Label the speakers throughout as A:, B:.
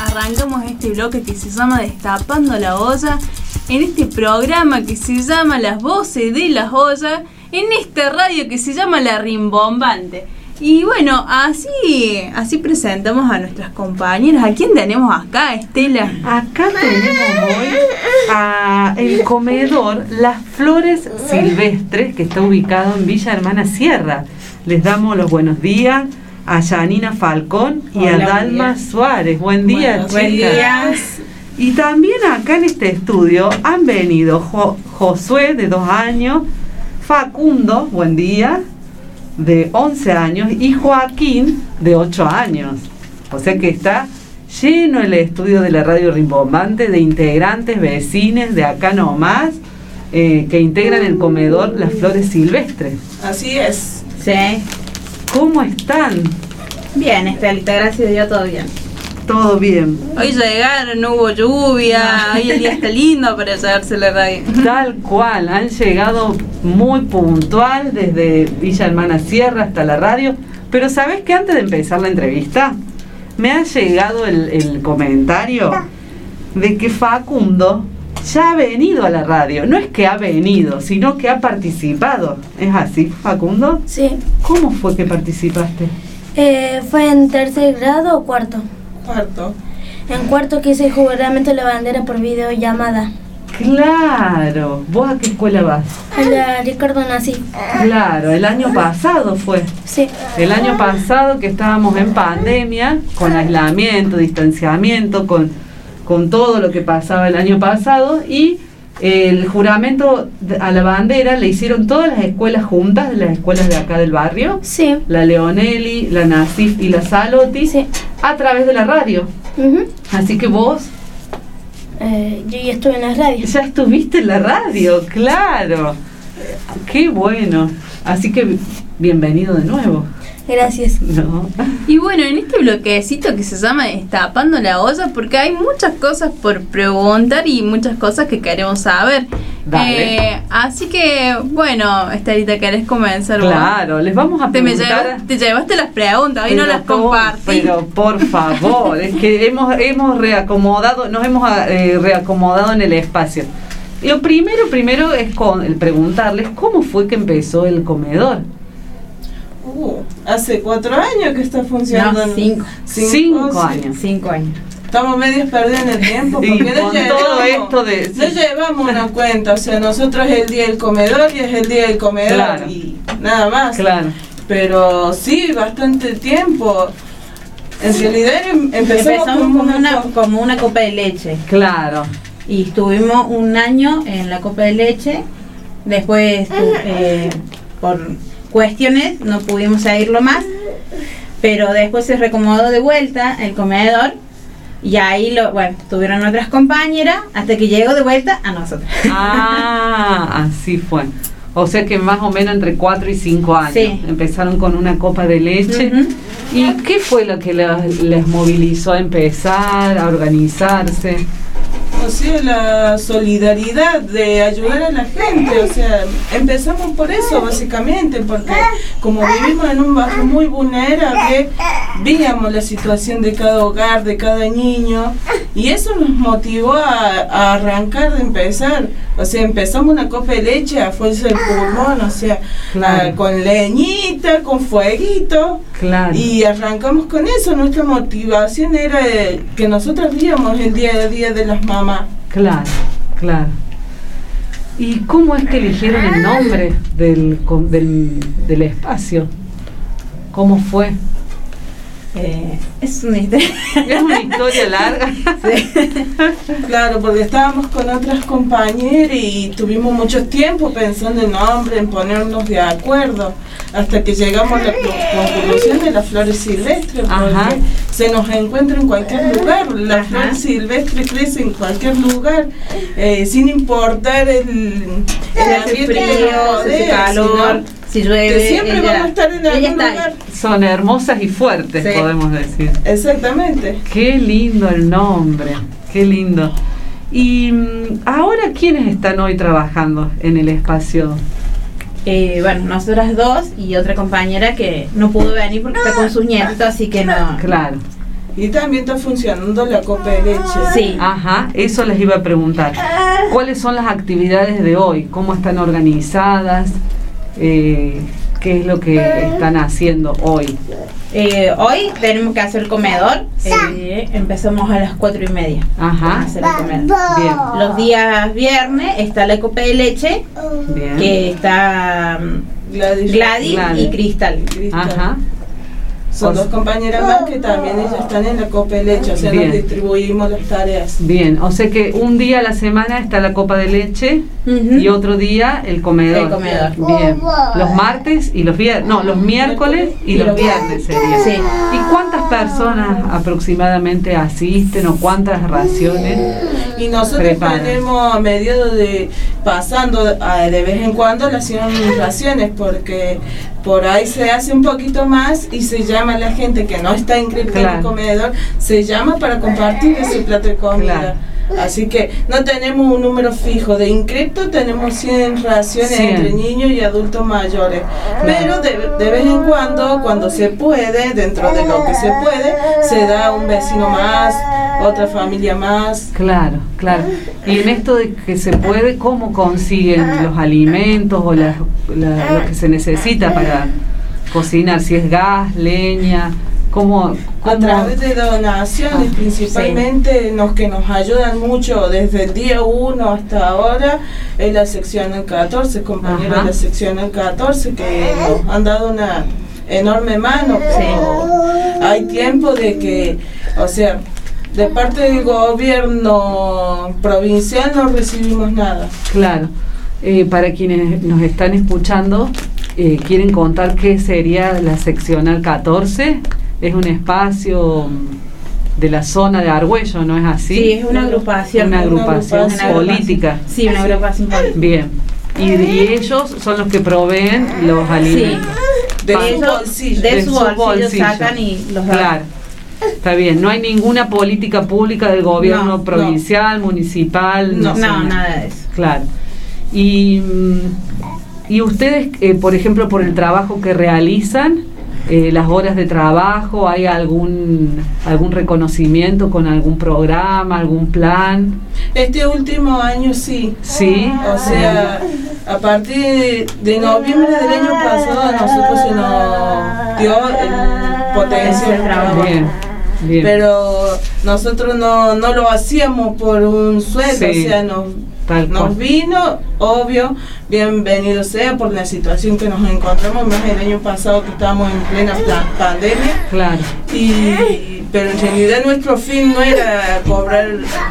A: arrancamos este bloque que se llama Destapando la olla, en este programa que se llama Las Voces de las Ollas, en esta radio que se llama La Rimbombante. Y bueno, así, así presentamos a nuestras compañeras. ¿A quién tenemos acá, Estela?
B: Acá tenemos hoy a el comedor Las Flores Silvestres, que está ubicado en Villa Hermana Sierra. Les damos los buenos días a Janina Falcón y a Dalma. Suárez. Buen día,
C: Buenos buen día.
B: Y también acá en este estudio han venido Jo- Josué, de dos años, Facundo, buen día, de 11 años, y Joaquín, de 8 años. O sea que está lleno el estudio de la radio rimbombante de integrantes, vecines de acá nomás, eh, que integran el comedor Las Flores Silvestres.
C: Así es.
D: Sí.
B: ¿Cómo están?
D: Bien, Estelita, gracias a Dios, todo bien.
B: ¿Todo bien?
A: Hoy llegaron, no hubo lluvia, hoy el día está lindo para llevarse la radio.
B: Tal cual, han llegado muy puntual desde Villa Hermana Sierra hasta la radio. Pero ¿sabes que antes de empezar la entrevista me ha llegado el, el comentario de que Facundo ya ha venido a la radio? No es que ha venido, sino que ha participado. ¿Es así, Facundo?
E: Sí,
B: ¿Cómo fue que participaste?
E: eh, fue en tercer grado o cuarto.
C: Cuarto.
E: En cuarto que hice el juramento de la bandera por videollamada.
B: Claro, ¿vos a qué escuela vas?
E: A la Ricardo Nací.
B: Claro, el año pasado fue.
E: Sí,
B: El año pasado que estábamos en pandemia, con aislamiento, distanciamiento, con, con todo lo que pasaba el año pasado y el juramento a la bandera le hicieron todas las escuelas juntas, de las escuelas de acá del barrio,
E: sí,
B: la Leonelli, la Nasif y la Salotti,
E: sí.
B: a través de la radio. Así que vos
E: Eh, yo ya estuve en las radios.
B: ya estuviste en la radio, claro. Qué bueno. Así que bienvenido de nuevo.
E: Gracias.
B: ¿no?
A: Y bueno, en este bloquecito que se llama Destapando la olla, porque hay muchas cosas por preguntar y muchas cosas que queremos saber.
B: Dale.
A: Eh, así que, bueno, Estelita, ¿querés comenzar vos?
B: Claro, les vamos a
A: Te, me
B: preguntar.
A: llevas- te llevaste las preguntas, hoy no las compartí.
B: Pero por favor, es que hemos, hemos reacomodado, nos hemos eh, reacomodado en el espacio. Lo primero, primero es con el preguntarles cómo fue que empezó el comedor.
C: Uh, hace cuatro años que está funcionando.
D: No, cinco.
B: Cinco años.
D: Cinco años.
C: Estamos medios perdiendo el tiempo porque no llevamos,
B: todo esto de-
C: no llevamos una cuenta, o sea, nosotros es el día del comedor y es el día del comedor
B: Claro.
C: y nada más.
B: Claro.
C: Pero sí, bastante tiempo. En realidad em- empezamos,
D: Empezamos
C: como
D: como una,
C: co-
D: como una copa de leche.
B: Claro.
D: Y estuvimos un año en la copa de leche. Después, tu- eh, por cuestiones, no pudimos seguirlo más. Pero después se recomodó de vuelta el comedor. Y ahí, lo, bueno, tuvieron otras compañeras hasta que llegó de vuelta a nosotros.
B: Ah, así fue. O sea que más o menos entre 4 y 5 años.
D: Sí.
B: Empezaron con una copa de leche. ¿Y qué fue lo que las- les movilizó a empezar, a organizarse?
C: O sea, la solidaridad de ayudar a la gente, o sea, empezamos por eso básicamente, porque como vivimos en un barrio muy vulnerable, veíamos la situación de cada hogar, de cada niño, y eso nos motivó a, a arrancar de empezar. O sea, empezamos una copa de leche a fuerza del pulmón, o sea,
B: Claro.
C: a- con leñita, con fueguito,
B: Claro.
C: y arrancamos con eso, nuestra motivación era eh, que nosotros víamos el día a día de las mamás.
B: Claro, claro. ¿Y cómo es que eligieron el nombre del, del, del espacio? ¿Cómo fue?
D: Eh, es una historia.
B: Es una historia larga.
C: Claro, porque estábamos con otras compañeras y tuvimos mucho tiempo pensando en nombre, en ponernos de acuerdo, hasta que llegamos a la co- conclusión de las flores silvestres, porque
B: Ajá.
C: se nos encuentra en cualquier lugar, la
D: Ajá.
C: flor silvestre crece en cualquier lugar, eh, sin importar el, el
D: hace
C: ambiente que
D: frío,
C: nos
D: hace
C: rodea,
D: calor,
C: sino
D: si llueve.
C: que siempre
D: ella-
C: vamos a estar en algún lugar.
B: Son hermosas y fuertes,
D: Sí.
B: podemos decir.
C: Exactamente.
B: Qué lindo el nombre, qué lindo. Y mm, ahora, ¿quiénes están hoy trabajando en el espacio?
D: Eh, bueno, nosotras dos y otra compañera que no pudo venir porque está con sus nietos, así que no.
B: Claro.
C: Y también está funcionando la copa de leche.
D: Sí.
B: Ajá, eso les iba a preguntar. ¿Cuáles son las actividades de hoy? ¿Cómo están organizadas? Eh, ¿Qué es lo que están haciendo hoy?
D: Eh, hoy tenemos que hacer comedor. eh, empezamos a las cuatro y media.
B: Ajá.
D: a hacer el comedor.
B: Bien,
D: Los días viernes está la copa de leche,
B: bien.
D: que está mm,
C: Gladys.
D: Gladys,
B: Gladys.
D: y Cristal.
C: Cristal.
B: Ajá,
C: Son dos compañeras más que también ellas están en la copa de leche, o sea,
B: Bien.
C: nos distribuimos las tareas.
B: bien. O sea que un día a la semana está la copa de leche y otro día el comedor.
D: El comedor.
B: Bien. Los martes y los viernes. No, los miércoles y,
D: Y
B: los
D: los
B: viernes sería.
D: Sí.
B: ¿Y cuántas personas aproximadamente asisten o cuántas raciones?
C: Y nosotros
B: Preparan.
C: tenemos a medio de pasando a- de vez en cuando las raciones porque por ahí se hace un poquito más y se llama a la gente que no está inscrita en el comedor, se llama para compartir ese plato de comida.
B: Claro.
C: Así que no tenemos un número fijo de inscriptos, tenemos 100 raciones
B: 100.
C: entre niños y adultos mayores. Pero de, de vez en cuando, cuando se puede, dentro de lo que se puede, se da un vecino más, otra familia más.
B: Claro, claro. Y en esto de que se puede, ¿cómo consiguen los alimentos o la- la- lo que se necesita para cocinar? Si es gas, leña, ¿cómo?
C: A través de donaciones
B: Ah,
C: principalmente, los que nos ayudan mucho desde el día 1 hasta ahora es la sección del 14, compañeros
B: Ajá.
C: de la sección del 14 que nos han dado una enorme mano, pero hay tiempo de que, o sea, de parte del gobierno provincial no recibimos nada.
B: Claro. Eh, para quienes nos están escuchando, eh, ¿quieren contar qué sería la seccional 14? Es un espacio mm, de la zona de Argüello, ¿no es así?
D: Sí, es una agrupación.
B: Una agrupación
C: Una agrupación.
B: política.
D: Sí, una agrupación política.
B: Bien. Y, y ellos son los que proveen los alimentos.
C: De su bolsillo.
D: de
B: De
D: su bolsillo,
B: bolsillo.
D: sacan y los dan.
B: Claro. Está bien, no hay ninguna política pública del gobierno
D: No, no.
B: provincial, municipal,
C: No,
D: No, nada de eso.
B: Claro. Y, mm, y ustedes, eh, por ejemplo, por el trabajo que realizan, eh, las horas de trabajo, ¿hay algún, algún reconocimiento con algún programa, algún plan?
C: Este último año sí.
B: Sí.
C: O sea, a partir de, de noviembre del año pasado a nosotros se nos dio el potencial
D: trabajo.
B: Bien, bien.
C: Pero nosotros no, no lo hacíamos por un sueldo,
B: Sí,
C: o sea, nos, nos vino, obvio, bienvenido sea por la situación que nos encontramos, más el año pasado que estábamos en plena pandemia.
B: Claro,
C: Y, pero en realidad nuestro fin no era cobrar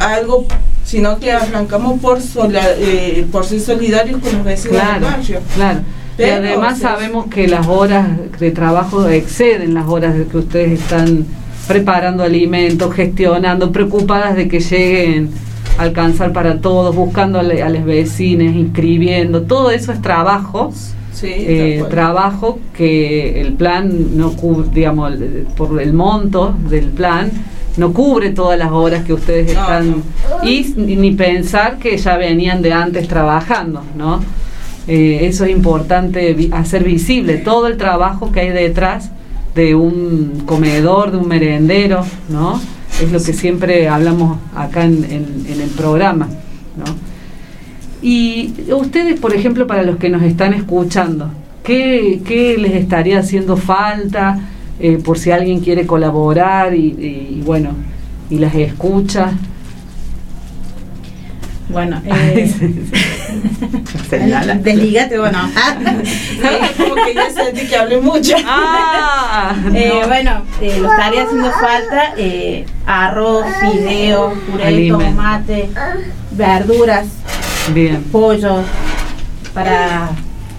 C: algo, sino que arrancamos por, sola- eh, por ser solidarios con los vecinos del barrio.
B: claro. Y
C: Pero,
B: además
C: o sea,
B: sabemos que las horas de trabajo exceden las horas de que ustedes están preparando alimentos, gestionando, preocupadas de que lleguen a alcanzar para todos, buscando a, los vecinos, inscribiendo, todo eso es trabajo,
C: Sí,
B: eh, trabajo que el plan no cubre, digamos, por el monto del plan, no cubre todas las horas que ustedes
C: No,
B: están, y ni pensar que ya venían de antes trabajando, ¿no? Eh, eso es importante hacer visible todo el trabajo que hay detrás de un comedor, de un merendero, ¿no? Es lo que siempre hablamos acá en, el programa, ¿no? Y ustedes, por ejemplo, para los que nos están escuchando, ¿qué, qué les estaría haciendo falta eh, por si alguien quiere colaborar y, bueno, y las escucha?
D: Bueno, eh, desligate o no.
C: Como que ya sentí que hablé mucho.
B: Ah,
D: Eh,
B: no.
D: bueno, eh, lo estaría haciendo falta eh, arroz, fideo, puré,
B: Alimento.
D: tomate, verduras,
B: Bien,
D: pollo, para,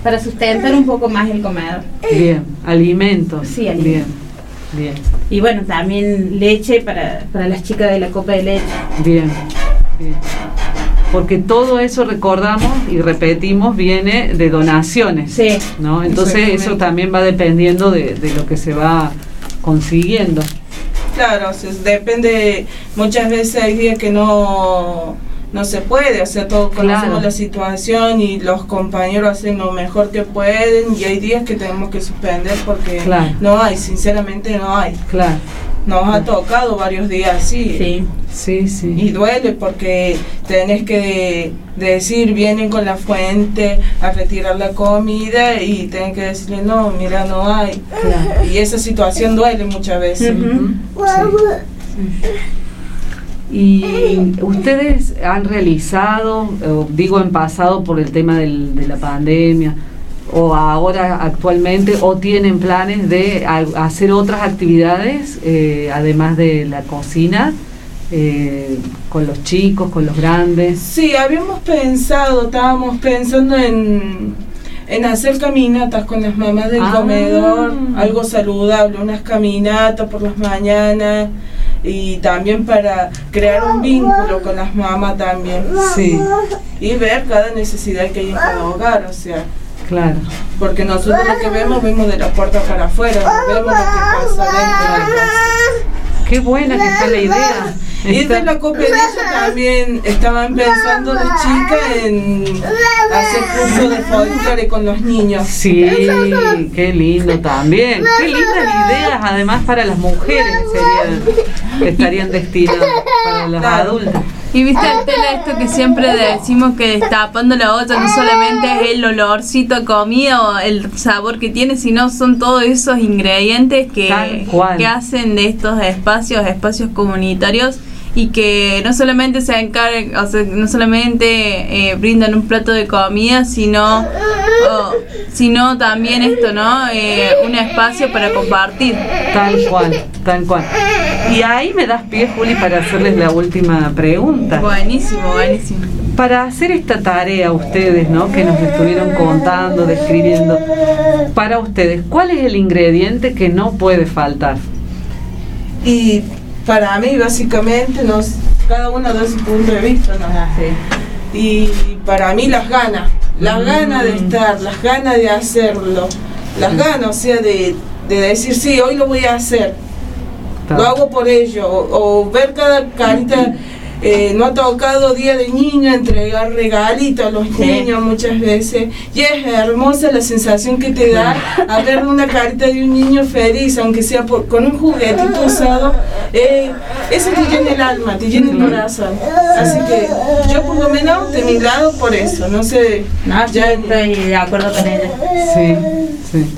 D: para sustentar un poco más el comedor.
B: bien, alimentos.
D: Sí, alimentos.
B: Bien, bien,
D: Y bueno, también leche para, para las chicas de la copa de leche.
B: bien, bien. Porque todo eso recordamos y repetimos viene de donaciones.
D: Sí,
B: ¿no? Entonces eso también va dependiendo de, de lo que se va consiguiendo.
C: Claro, o sea, depende, muchas veces hay días que no, no se puede, o sea, todos conocemos
B: Claro.
C: la situación y los compañeros hacen lo mejor que pueden y hay días que tenemos que suspender porque
B: Claro.
C: no hay, sinceramente no hay.
B: Claro.
C: Nos ha tocado varios días así.
D: Sí.
B: Sí, sí.
C: Y duele porque tenés que de- decir, vienen con la fuente a retirar la comida y tenés que decirle, no, mira, no hay.
B: Claro.
C: Y esa situación duele muchas veces.
B: ¿Y ustedes han realizado, digo en pasado por el tema del- de la pandemia, o ahora actualmente, o tienen planes de a- hacer otras actividades, eh, además de la cocina, eh, con los chicos, con los grandes?
C: Sí, habíamos pensado, estábamos pensando en, en hacer caminatas con las mamás del
B: Ah.
C: comedor, algo saludable, unas caminatas por las mañanas y también para crear un vínculo con las mamás también
B: Sí,
C: y ver cada necesidad que hay en cada hogar, o sea,
B: claro.
C: porque nosotros lo que vemos, vemos de la puerta para afuera, no vemos lo que pasa dentro de la casa.
B: Qué buena que está la idea.
C: Y
B: Está-
C: de la cooperacha también estaban pensando las chicas en hacer curso de folclore con los niños.
B: Sí, qué lindo también. Qué lindas ideas, además para las mujeres serían, estarían destinadas para las
C: Claro.
B: adultas.
A: Y viste el tela esto que siempre decimos que destapando la olla no solamente es el olorcito a comida o el sabor que tiene, sino son todos esos ingredientes que, que hacen de estos espacios, espacios comunitarios y que no solamente se encargan, o sea, no solamente eh, brindan un plato de comida, sino, sino también esto, ¿no? Eh, un espacio para compartir.
B: Tal cual, tal cual. Y ahí me das pie, Juli, para hacerles la última pregunta.
A: Buenísimo, buenísimo.
B: Para hacer esta tarea ustedes, ¿no? Que nos estuvieron contando, describiendo, para ustedes, ¿cuál es el ingrediente que no puede faltar?
C: Y para mí, básicamente, nos, cada uno da su punto de vista, ¿no?
D: Ah, sí.
C: Y para mí, las ganas, las ganas de estar, las ganas de hacerlo, las ganas, o sea, de, de decir, sí, hoy lo voy a hacer. lo hago por ello, o, o ver cada carita, eh, no ha tocado día de niño, entregar regalitos a los
D: Sí.
C: niños muchas veces, y es hermosa la sensación que te da a ver una carita de un niño feliz, aunque sea por- con un juguetito usado, eh, eso te llena el alma, te llena el corazón. Así que yo por lo menos de mi lado por eso, no sé,
D: No,
C: Ya-
D: estoy de acuerdo con ella.
B: Sí, sí.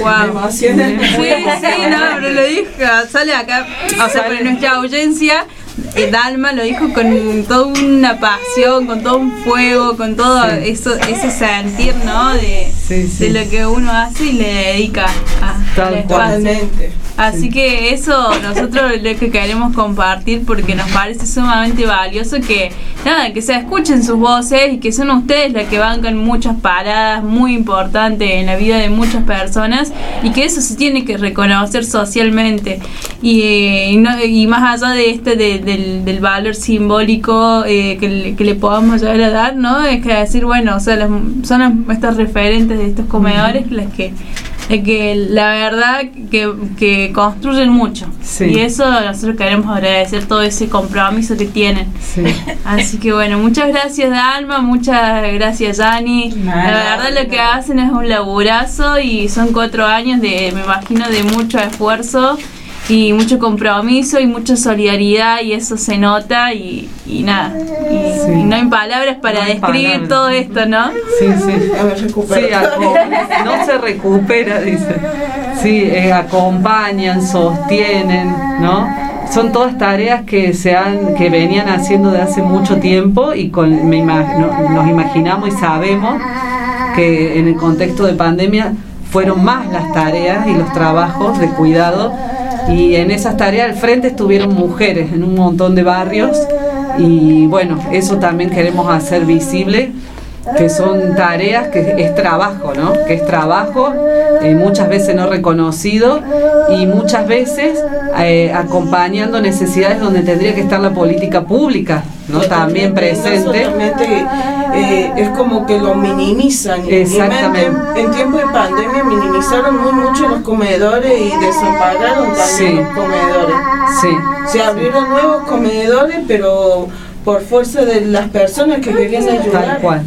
A: Wow. Sí, sí, no, pero lo dijo, sale acá, o sea, por nuestra audiencia, ね。Eh, Dalma lo dijo con toda una pasión, con todo un fuego, con todo
B: Sí.
A: eso, ese sentir, ¿no? De,
B: Sí, sí.
A: de lo que uno hace y le dedica a,
B: Tal.
C: Totalmente.
A: Así que eso nosotros lo que queremos compartir porque nos parece sumamente valioso que nada, que se escuchen sus voces y que son ustedes las que bancan muchas paradas muy importantes en la vida de muchas personas y que eso se tiene que reconocer socialmente y, eh, y no- y más allá de este de- del, del valor simbólico eh, que, le, que le podamos llegar a dar, ¿no? Es que decir, bueno, o sea, las- son estas referentes de estos comedores las que que la verdad que, que construyen mucho.
B: Sí.
A: Y eso nosotros queremos agradecer todo ese compromiso que tienen.
B: Sí.
A: Así que bueno, muchas gracias Dalma, muchas gracias Yani. La verdad lo que hacen es un laburazo y son cuatro años de, me imagino, de mucho esfuerzo y mucho compromiso y mucha solidaridad y eso se nota y, y nada. Y,
B: Sí.
A: y no hay palabras para
B: No hay
A: describir
B: palabras.
A: todo esto, ¿no?
B: Sí, sí. Sí, no se recupera, dice. Sí, eh, acompañan, sostienen, ¿no? Son todas tareas que se han, que venían haciendo de hace mucho tiempo y con, me ima- no- nos imaginamos y sabemos que en el contexto de pandemia fueron más las tareas y los trabajos de cuidado y en esas tareas al frente estuvieron mujeres en un montón de barrios. Y bueno, eso también queremos hacer visible que son tareas que es trabajo, ¿no? Que es trabajo, eh, muchas veces no reconocido y muchas veces eh, acompañando necesidades donde tendría que estar la política pública, ¿no? También presente.
C: Eh, es como que lo minimizan.
B: Exactamente.
C: En, en tiempo de pandemia minimizaron muy mucho los comedores y desampararon también
B: Sí.
C: los comedores.
B: Sí,
C: Se abrieron nuevos comedores, pero por fuerza de las personas que querían ayudar.
B: tal cual.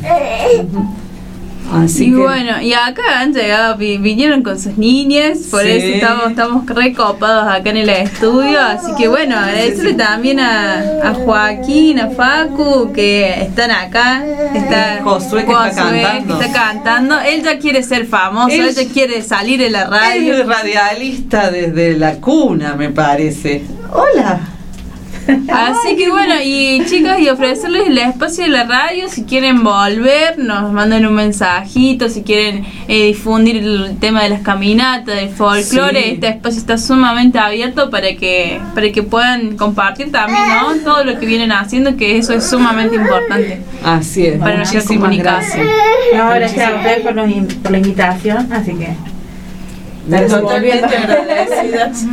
B: Así
A: y
B: que,
A: bueno, y acá han llegado, vi- vinieron con sus niñas, por
B: Sí.
A: eso estamos, estamos recopados acá en el estudio, así que bueno, agradecerle también a, a Joaquín, a Facu, que están acá, está
B: Josué, que está cantando.
A: que está cantando. él ya quiere ser famoso, él,
B: Él-
A: ya quiere salir en la
B: es
A: radio.
B: radialista desde la cuna, me parece. Hola.
A: Así que bueno, y chicas, y ofrecerles el espacio de la radio, si quieren volver, nos mandan un mensajito, si quieren eh, difundir el tema de las caminatas, del folclore,
B: Sí.
A: este espacio está sumamente abierto para que, para que puedan compartir también, ¿no? Todo lo que vienen haciendo, que eso es sumamente importante.
B: Así es.
A: Para nuestra comunicación.
B: gracias.
D: No, gracias a ustedes por, los por la invitación, así que.
C: Totalmente agradecidas.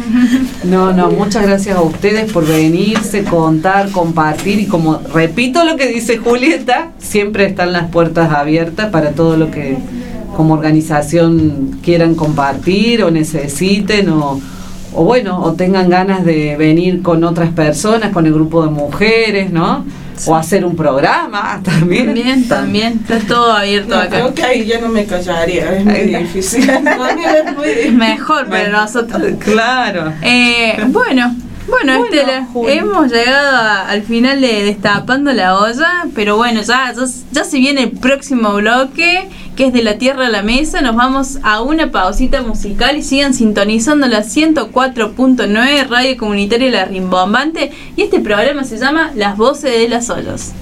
B: No, no, muchas gracias a ustedes por venirse, contar, compartir y como repito lo que dice Julieta, siempre están las puertas abiertas para todo lo que como organización quieran compartir o necesiten o, o bueno, o tengan ganas de venir con otras personas, con el grupo de mujeres, ¿no? O hacer un programa también.
A: También, también, está todo abierto
C: No,
A: acá.
C: creo que ahí ya no me callaría, es muy es difícil.
A: mejor para nosotros.
B: Claro.
A: Eh, bueno, bueno,
B: Bueno,
A: Estela, hemos llegado a- al final de Destapando la olla, pero bueno, ya, ya, ya se viene el próximo bloque, que es de la tierra a la mesa. Nos vamos a una pausita musical y sigan sintonizando la 104.9 Radio Comunitaria La Rimbombante. Y este programa se llama Las Voces de las Ollas.